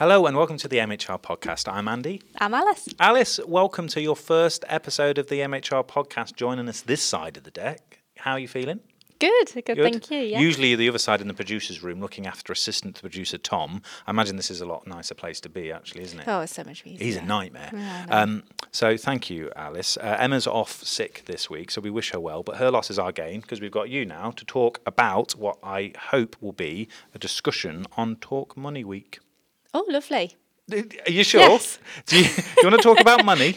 Hello and welcome to the MHR podcast. I'm Andy. I'm Alice. Alice, welcome to your first episode of the MHR podcast, joining us this side of the deck. How are you feeling? Good, good, thank you. Yeah. Usually the other side in the producer's room looking after assistant producer Tom. I imagine this is a lot nicer place to be actually, isn't it? Oh, it's so much easier. He's a nightmare. Yeah, um, so thank you, Alice. Uh, Emma's off sick this week, so we wish her well. But her loss is our gain because we've got you now to talk about what I hope will be a discussion on Talk Money Week. Oh, lovely. Are you sure? Yes. Do you, do you want to talk about money?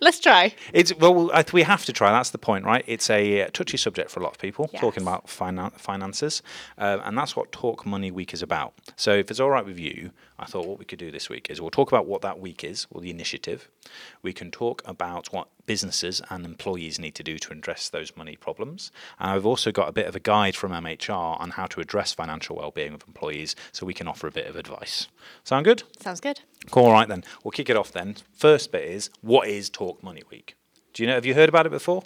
Let's try. It's well, we have to try. That's the point, right? It's a uh, touchy subject for a lot of people, talking about finan- finances, uh, and that's what Talk Money Week is about. So, if it's all right with you, I thought what we could do this week is we'll talk about what that week is, or the initiative. We can talk about what businesses and employees need to do to address those money problems. And I've also got a bit of a guide from MHR on how to address financial well-being of employees, so we can offer a bit of advice. Sound good? Sounds good. Cool. All right then. We'll kick it off then. First bit is what is Talk Money Week? Do you know? Have you heard about it before?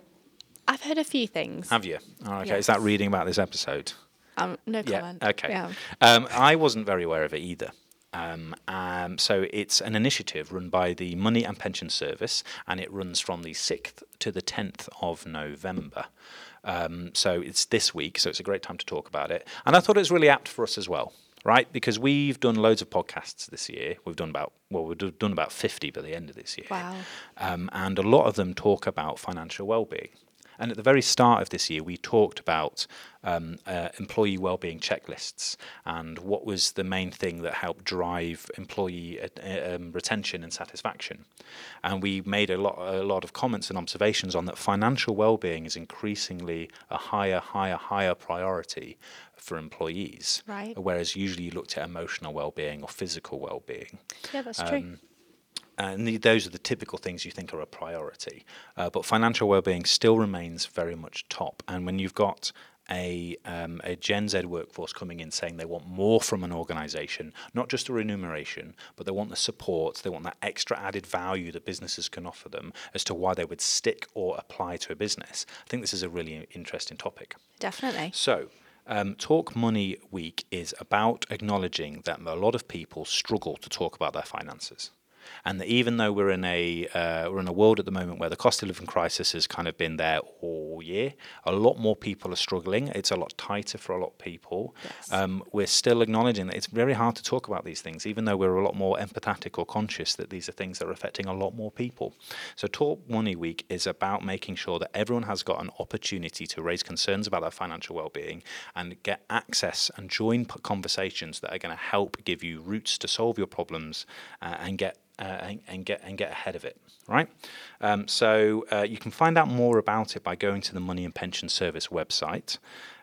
I've heard a few things. Have you? Oh, okay. Is that reading about this episode? Um, no comment. Yeah. Okay. Yeah. Um, I wasn't very aware of it either. Um, um, so it's an initiative run by the Money and Pension Service, and it runs from the sixth to the tenth of November. Um, so it's this week, so it's a great time to talk about it. And I thought it was really apt for us as well, right? Because we've done loads of podcasts this year. We've done about well, we've done about fifty by the end of this year. Wow. Um, and a lot of them talk about financial well-being. And at the very start of this year, we talked about um, uh, employee well-being checklists and what was the main thing that helped drive employee uh, um, retention and satisfaction. And we made a lot, a lot of comments and observations on that financial well-being is increasingly a higher, higher, higher priority for employees. Right. Whereas usually you looked at emotional well-being or physical well-being. Yeah, that's Um, true. And those are the typical things you think are a priority. Uh, but financial well-being still remains very much top. And when you've got a, um, a Gen Z workforce coming in saying they want more from an organisation, not just a remuneration, but they want the support, they want that extra added value that businesses can offer them as to why they would stick or apply to a business. I think this is a really interesting topic. Definitely. So, um, Talk Money Week is about acknowledging that a lot of people struggle to talk about their finances. And that even though we're in a uh, we're in a world at the moment where the cost of living crisis has kind of been there all year, a lot more people are struggling. It's a lot tighter for a lot of people. Yes. Um, we're still acknowledging that it's very hard to talk about these things, even though we're a lot more empathetic or conscious that these are things that are affecting a lot more people. So, Talk Money Week is about making sure that everyone has got an opportunity to raise concerns about their financial well-being and get access and join conversations that are going to help give you routes to solve your problems uh, and get uh, and, and get and get ahead of it, right? Um, so uh, you can find out more about it by going to the Money and Pension Service website.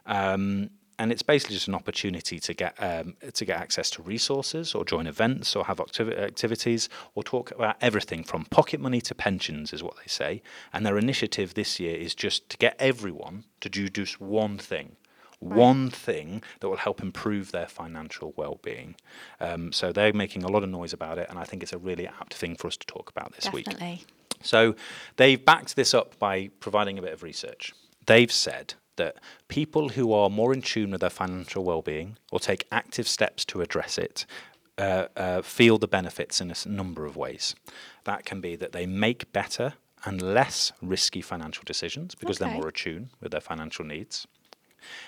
Um, and it's basically just an opportunity to get um, to get access to resources or join events or have activi- activities or talk about everything from pocket money to pensions is what they say and their initiative this year is just to get everyone to do just one thing one thing that will help improve their financial well-being um, so they're making a lot of noise about it and i think it's a really apt thing for us to talk about this week Definitely. so they've backed this up by providing a bit of research. They've said that people who are more in tune with their financial well-being or take active steps to address it uh, uh, feel the benefits in a number of ways. That can be that they make better and less risky financial decisions because they're more attuned with their financial needs.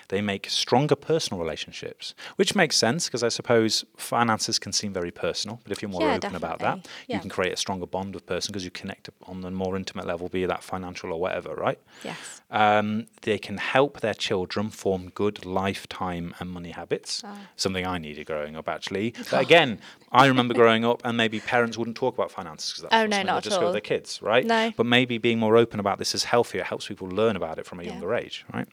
They make stronger personal relationships, which makes sense because I suppose finances can seem very personal. But if you're more Yeah, open about that, definitely. you can create a stronger bond with person because you connect on a more intimate level, be that financial or whatever, right? Yes. Um, they can help their children form good lifetime and money habits. Ah. Something I needed growing up, actually. But again, I remember growing up, and maybe parents wouldn't talk about finances because that's Oh, no, not they at discuss with all. their kids, right? No. But maybe being more open about this is healthier. It helps people learn about it from a Yeah. younger age, right?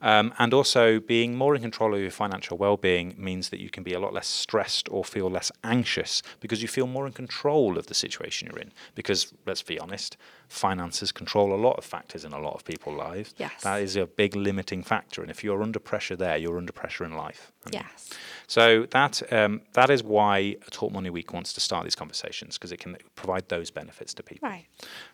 Um, and also, being more in control of your financial well-being means that you can be a lot less stressed or feel less anxious because you feel more in control of the situation you're in. Because let's be honest, finances control a lot of factors in a lot of people's lives. Yes. That is a big limiting factor, and if you're under pressure there, you're under pressure in life. Mean, Yes. so that um, that is why Talk Money Week wants to start these conversations because it can provide those benefits to people. Right.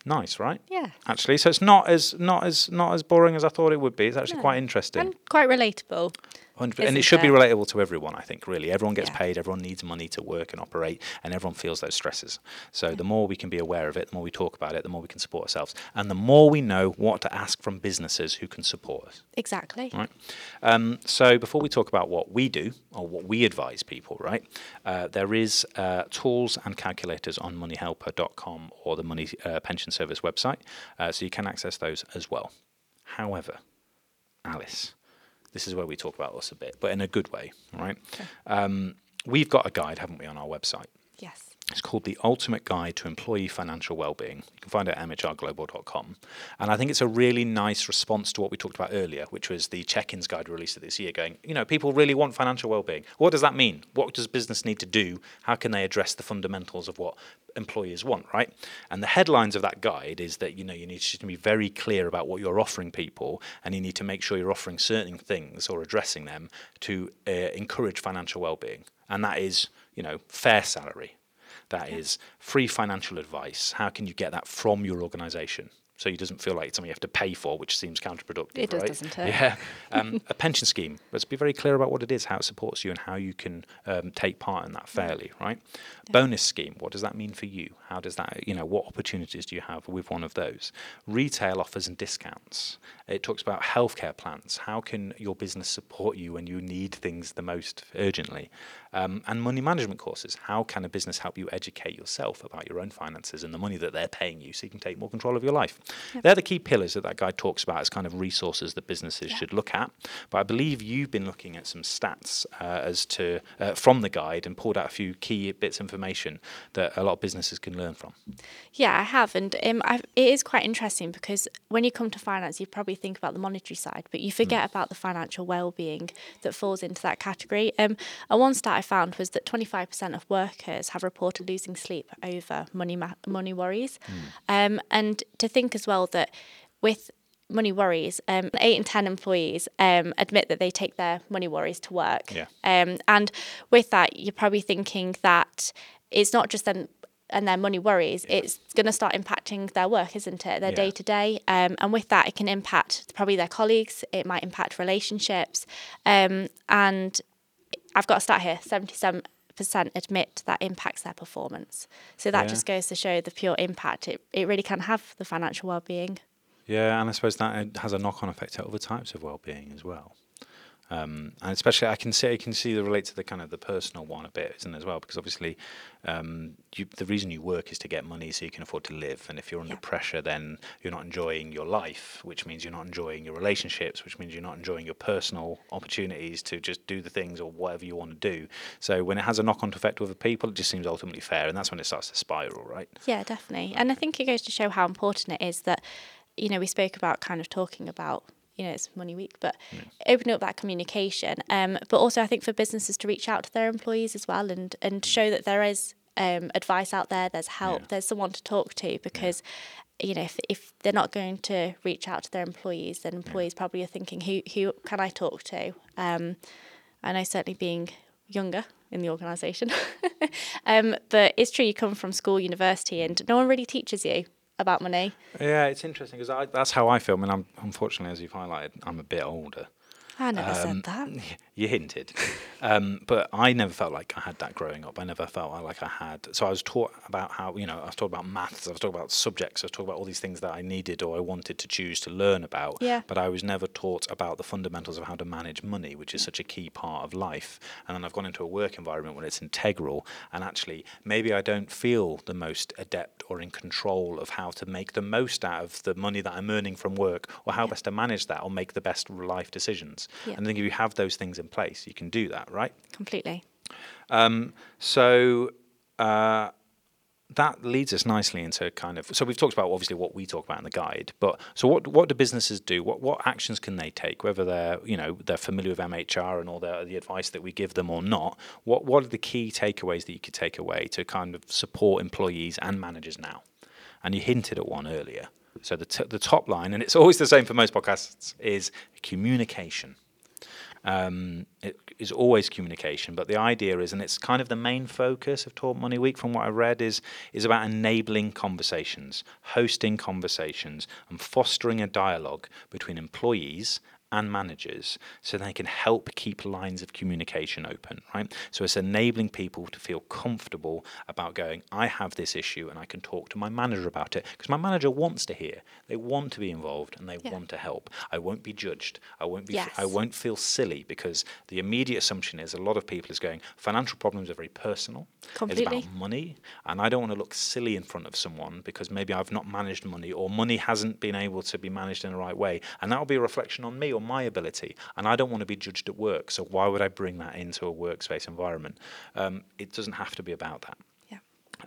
Nice, right? Yeah. Actually, so it's not as not as not as boring as I thought it would be. It's actually No. quite interesting. And quite relatable. 100%. and it should be relatable to everyone, I think, really. Everyone gets Yeah. paid, everyone needs money to work and operate, and everyone feels those stresses. So the more we can be aware of it, the more we talk about it, the more we can support ourselves. And the more we know what to ask from businesses who can support us. Exactly. Right. Um, so before we talk about what we do or what we advise people, right, uh, there is uh, tools and calculators on moneyhelper.com or the Money uh, Pension Service website, uh, so you can access those as well. However, Alice, this is where we talk about us a bit, but in a good way, right? Um, we've got a guide, haven't we, on our website? It's called The Ultimate Guide to Employee Financial Wellbeing. You can find it at mhrglobal.com. And I think it's a really nice response to what we talked about earlier, which was the check ins guide released this year going, you know, people really want financial wellbeing. What does that mean? What does business need to do? How can they address the fundamentals of what employers want, right? And the headlines of that guide is that, you know, you need to be very clear about what you're offering people and you need to make sure you're offering certain things or addressing them to uh, encourage financial well-being. And that is, you know, fair salary, that is free financial advice. How can you get that from your organization? So it doesn't feel like it's something you have to pay for, which seems counterproductive. It does, right? doesn't it? Yeah. Um, a pension scheme. Let's be very clear about what it is, how it supports you, and how you can um, take part in that fairly, right? Bonus scheme. What does that mean for you? How does that, you know, what opportunities do you have with one of those? Retail offers and discounts. It talks about healthcare plans. How can your business support you when you need things the most urgently? Um, and money management courses. How can a business help you educate yourself about your own finances and the money that they're paying you so you can take more control of your life? They're the key pillars that that guide talks about as kind of resources that businesses should look at. But I believe you've been looking at some stats uh, as to uh, from the guide and pulled out a few key bits of information that a lot of businesses can learn from. Yeah, I have, and um, I, it is quite interesting because when you come to finance, you probably think about the monetary side, but you forget about the financial well-being that falls into that category. Um, and one stat I found was that 25% of workers have reported losing sleep over money ma- money worries, um, and to think as well that with money worries, um, eight in ten employees um, admit that they take their money worries to work. Yeah. Um, and with that, you're probably thinking that it's not just them and their money worries, it's going to start impacting their work, isn't it? Their day to day. And with that, it can impact probably their colleagues, it might impact relationships. Um, and I've got a stat here 77% admit that impacts their performance. So that Yeah. just goes to show the pure impact it, it really can have the financial well being. Yeah, and I suppose that has a knock-on effect to other types of well-being as well. Um, and especially, I can see I can see the relate to the kind of the personal one a bit, isn't as well? Because obviously, um, you, the reason you work is to get money so you can afford to live. And if you're under Yeah. pressure, then you're not enjoying your life, which means you're not enjoying your relationships, which means you're not enjoying your personal opportunities to just do the things or whatever you want to do. So when it has a knock-on effect with other people, it just seems ultimately fair, and that's when it starts to spiral, right? Yeah, definitely. And I think it goes to show how important it is that, you know, we spoke about kind of talking about, you know, it's Money Week, but opening up that communication. Um, but also, I think for businesses to reach out to their employees as well and, and show that there is um, advice out there, there's help, Yeah. there's someone to talk to because. You know, if, if they're not going to reach out to their employees, then employees probably are thinking, who who can I talk to? Um, I know certainly being younger in the organisation, um, but it's true. You come from school, university, and no one really teaches you about money. Yeah, it's interesting because that's how I feel. I mean, I'm, unfortunately, as you've highlighted, I'm a bit older. I never Um, said that. You hinted, um, but I never felt like I had that growing up. I never felt like I had. So I was taught about how you know I was taught about maths. I was taught about subjects. I was taught about all these things that I needed or I wanted to choose to learn about. Yeah. But I was never taught about the fundamentals of how to manage money, which is such a key part of life. And then I've gone into a work environment where it's integral. And actually, maybe I don't feel the most adept or in control of how to make the most out of the money that I'm earning from work, or how best to manage that, or make the best life decisions. Yeah. And I think if you have those things in place, you can do that, right? Completely. So uh, that leads us nicely into kind of. So we've talked about obviously what we talk about in the guide, but so what what do businesses do? What what actions can they take? Whether they're you know they're familiar with MHR and all the the advice that we give them or not. What what are the key takeaways that you could take away to kind of support employees and managers now? And you hinted at one earlier. So the t- the top line, and it's always the same for most podcasts, is communication um, it is always communication. But the idea is, and it's kind of the main focus of Talk Money Week, from what I read, is is about enabling conversations, hosting conversations, and fostering a dialogue between employees and managers so they can help keep lines of communication open, right? So it's enabling people to feel comfortable about going, I have this issue and I can talk to my manager about it because my manager wants to hear. They want to be involved and they Yeah. want to help. I won't be judged. I won't be Yes. I won't feel silly because the immediate assumption is a lot of people is going financial problems are very personal. Completely. It's about money and I don't want to look silly in front of someone because maybe I've not managed money or money hasn't been able to be managed in the right way and that will be a reflection on me or my ability and I don't want to be judged at work so why would I bring that into a workspace environment um, it doesn't have to be about that.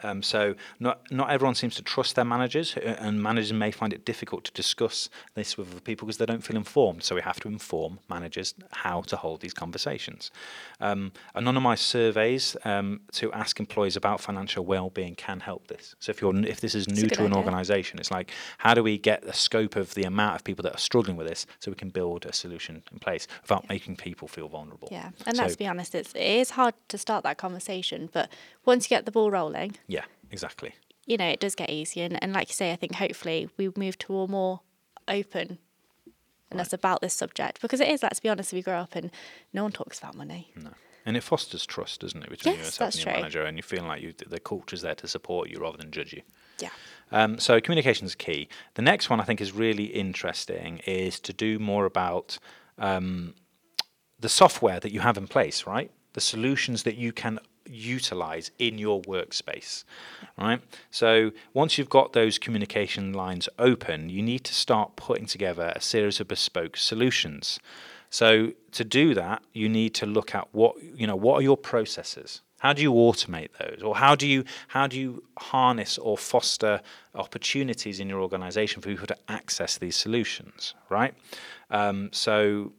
Um, so not not everyone seems to trust their managers, uh, and managers may find it difficult to discuss this with other people because they don't feel informed. So we have to inform managers how to hold these conversations. Um, anonymized surveys um, to ask employees about financial well-being can help this. So if you're if this is new to an idea. organisation, it's like how do we get the scope of the amount of people that are struggling with this, so we can build a solution in place without making people feel vulnerable. Yeah, and So- let's be honest, it's, it is hard to start that conversation, but once you get the ball rolling, yeah, exactly. you know, it does get easier. And, and like you say, I think hopefully we move to a more open and that's about this subject because it is, let's be honest, we grow up and no one talks about money. No. And it fosters trust, doesn't it, between Yes, yourself and your true. manager, and you feel like you the culture's there to support you rather than judge you. Yeah. Um, so communication is key. The next one I think is really interesting is to do more about um, the software that you have in place, right? The solutions that you can utilize in your workspace, right? So once you've got those communication lines open, you need to start putting together a series of bespoke solutions. So to do that, you need to look at what you know. What are your processes? How do you automate those, or how do you how do you harness or foster opportunities in your organization for people to access these solutions? Right. Um, so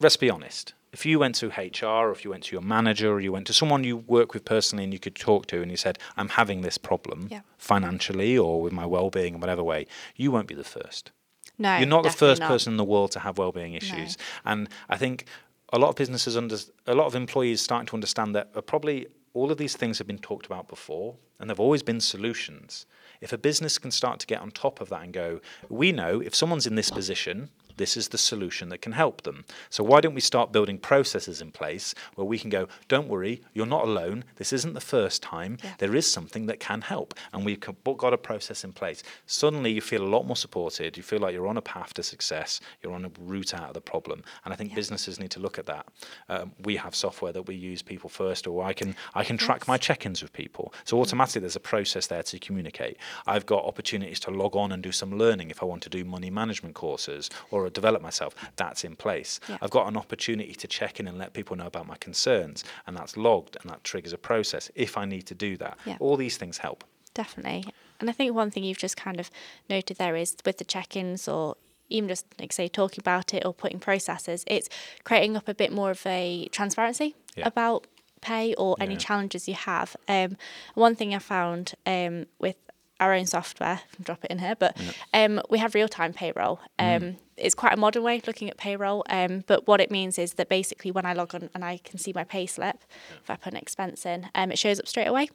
let's be honest. If you went to HR, or if you went to your manager, or you went to someone you work with personally and you could talk to, and you said, "I'm having this problem Yeah. financially or with my well-being in whatever way," you won't be the first. No, You're not the first not. person in the world to have well-being issues, and I think a lot of businesses under a lot of employees starting to understand that uh, probably all of these things have been talked about before, and there've always been solutions. If a business can start to get on top of that and go, we know if someone's in this position, this is the solution that can help them. So why don't we start building processes in place where we can go, don't worry, you're not alone. This isn't the first time. Yeah. There is something that can help, and we've got a process in place. Suddenly, you feel a lot more supported. You feel like you're on a path to success. You're on a route out of the problem, and I think businesses need to look at that. Um, we have software that we use people first, or I can I can track my check-ins with people. So automatically, there's a process there to communicate. I've got opportunities to log on and do some learning if I want to do money management courses or develop myself. That's in place. Yeah. I've got an opportunity to check in and let people know about my concerns, and that's logged, and that triggers a process if I need to do that. Yeah. All these things help. Definitely. And I think one thing you've just kind of noted there is with the check ins or even just like say talking about it or putting processes, it's creating up a bit more of a transparency Yeah. about pay or any Yeah. challenges you have. Um, one thing I found um, with our own software, drop it in here, but um, we have real time payroll. Um, It's quite a modern way of looking at payroll, um, but what it means is that basically when I log on and I can see my pay slip, if I put an expense in, um, it shows up straight away.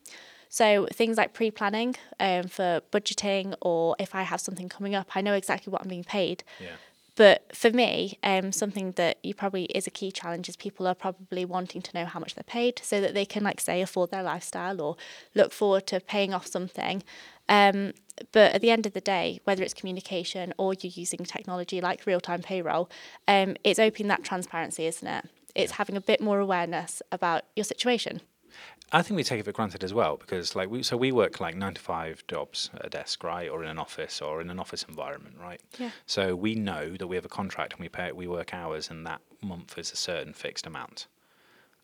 So things like pre-planning um, for budgeting, or if I have something coming up, I know exactly what I'm being paid. Yeah. But for me, um, something that you probably is a key challenge is people are probably wanting to know how much they're paid so that they can, like, say, afford their lifestyle or look forward to paying off something. Um, but at the end of the day, whether it's communication or you're using technology like real time payroll, um, it's opening that transparency, isn't it? It's having a bit more awareness about your situation. I think we take it for granted as well because, like, we so we work like nine to five jobs at a desk, right, or in an office or in an office environment, right? Yeah. So we know that we have a contract and we pay we work hours, and that month is a certain fixed amount.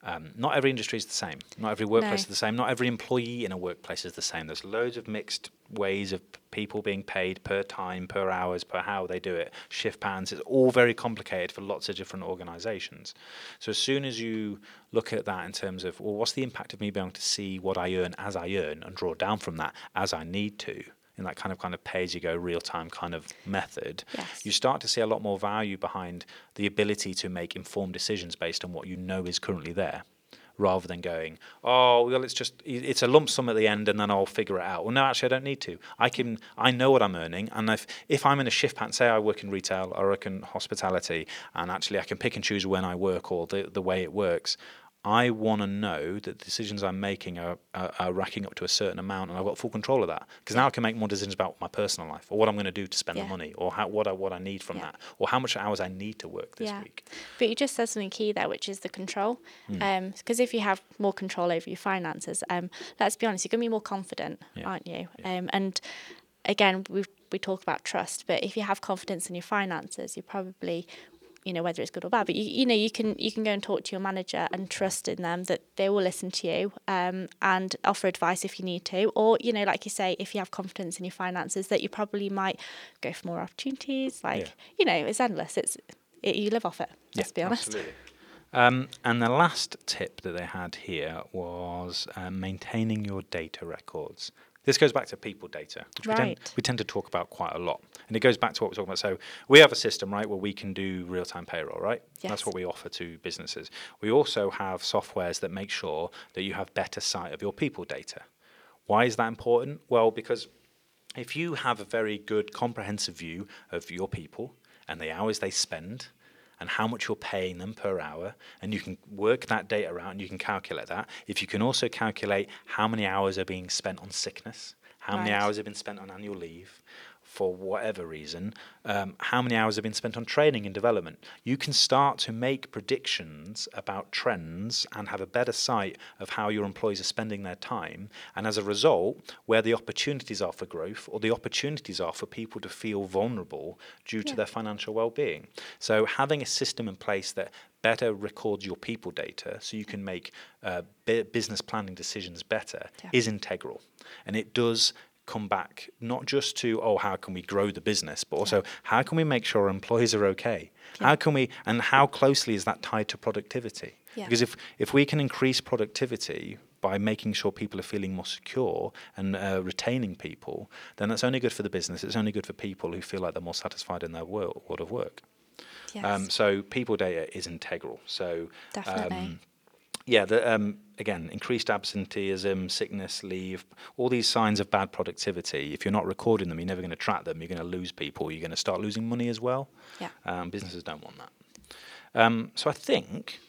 Um, not every industry is the same. Not every workplace No. is the same. Not every employee in a workplace is the same. There's loads of mixed ways of people being paid per time, per hours, per how they do it, shift patterns. It's all very complicated for lots of different organizations. So as soon as you look at that in terms of, well, what's the impact of me being able to see what I earn as I earn and draw down from that as I need to, in that kind of kind of pay as you go real time kind of method, Yes. you start to see a lot more value behind the ability to make informed decisions based on what you know is currently there rather than going, oh, well, it's just it's a lump sum at the end, and then I'll figure it out. Well, no, actually, I don't need to. I can I know what I'm earning, and if if I'm in a shift pattern, say I work in retail or I work in hospitality, and actually I can pick and choose when I work or the the way it works. I want to know that the decisions I'm making are, are, are, racking up to a certain amount, and I've got full control of that. Because now I can make more decisions about my personal life, or what I'm going to do to spend yeah. the money, or how, what I what I need from yeah. that, or how much hours I need to work this yeah. week. But you just said something key there, which is the control. Because mm. um, if you have more control over your finances, um, let's be honest, you're going to be more confident, aren't you? Um, and again, we we talk about trust, but if you have confidence in your finances, you're probably you know whether it's good or bad but you, you know you can you can go and talk to your manager and trust in them that they will listen to you um, and offer advice if you need to or you know like you say if you have confidence in your finances that you probably might go for more opportunities like yeah. you know it's endless it's it, you live off it let's yeah, be honest absolutely. Um, and the last tip that they had here was uh, maintaining your data records. This goes back to people data, which right. we, tend, we tend to talk about quite a lot. And it goes back to what we're talking about. So we have a system, right, where we can do real time payroll, right? Yes. That's what we offer to businesses. We also have softwares that make sure that you have better sight of your people data. Why is that important? Well, because if you have a very good comprehensive view of your people and the hours they spend and how much you're paying them per hour, and you can work that data out and you can calculate that. If you can also calculate how many hours are being spent on sickness, how right. many hours have been spent on annual leave, for whatever reason, um, how many hours have been spent on training and development. You can start to make predictions about trends and have a better sight of how your employees are spending their time. And as a result, where the opportunities are for growth or the opportunities are for people to feel vulnerable due to their financial well being. So, having a system in place that better records your people data so you can make uh, business planning decisions better yeah. is integral. And it does come back not just to oh how can we grow the business but also how can we make sure our employees are okay? Yeah. how can we and how closely is that tied to productivity? Yeah. because if if we can increase productivity by making sure people are feeling more secure and uh, retaining people then that's only good for the business. It's only good for people who feel like they're more satisfied in their world, world of work. Yes. Um, so people data is integral. So definitely. um, yeah, the, um, again, increased absenteeism, sickness, leave, all these signs of bad productivity. If you're not recording them, you're never going to track them. You're going to lose people. You're going to start losing money as well. Yeah. Um, businesses don't want that. Um, so I think,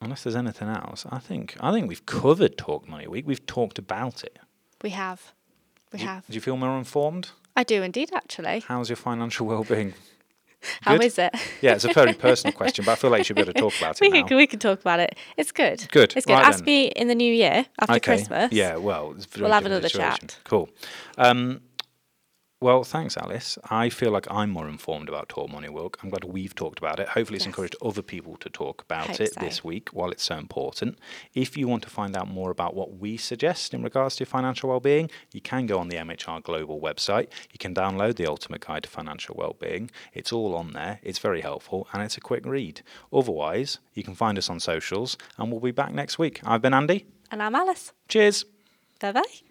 unless there's anything else, I think I think we've covered Talk Money Week. We've talked about it. We have. We do, have. Do you feel more informed? I do indeed, actually. How's your financial well-being? How good? is it? yeah, it's a very personal question, but I feel like you should be able to talk about it. we, can, we can talk about it. It's good. Good. It's good. Right Ask then. me in the new year after okay. Christmas. Yeah, well, we'll have another situation. chat. Cool. Um, well, thanks, Alice. I feel like I'm more informed about Talk Money Week. I'm glad we've talked about it. Hopefully, it's yes. encouraged other people to talk about it so. this week while it's so important. If you want to find out more about what we suggest in regards to financial well-being, you can go on the MHR Global website. You can download the Ultimate Guide to Financial Well-being. It's all on there. It's very helpful and it's a quick read. Otherwise, you can find us on socials and we'll be back next week. I've been Andy. And I'm Alice. Cheers. Bye bye.